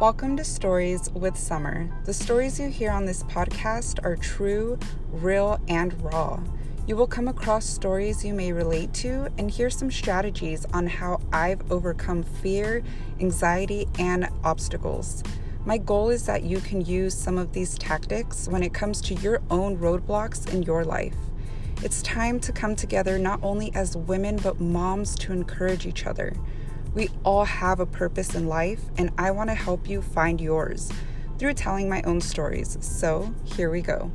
Welcome to Stories with Summer. The stories you hear on this podcast are true, real, and raw. You will come across stories you may relate to and hear some strategies on how I've overcome fear, anxiety, and obstacles. My goal is that you can use some of these tactics when it comes to your own roadblocks in your life. It's time to come together not only as women but moms to encourage each other. We all have a purpose in life, and I want to help you find yours through telling my own stories. So, here we go.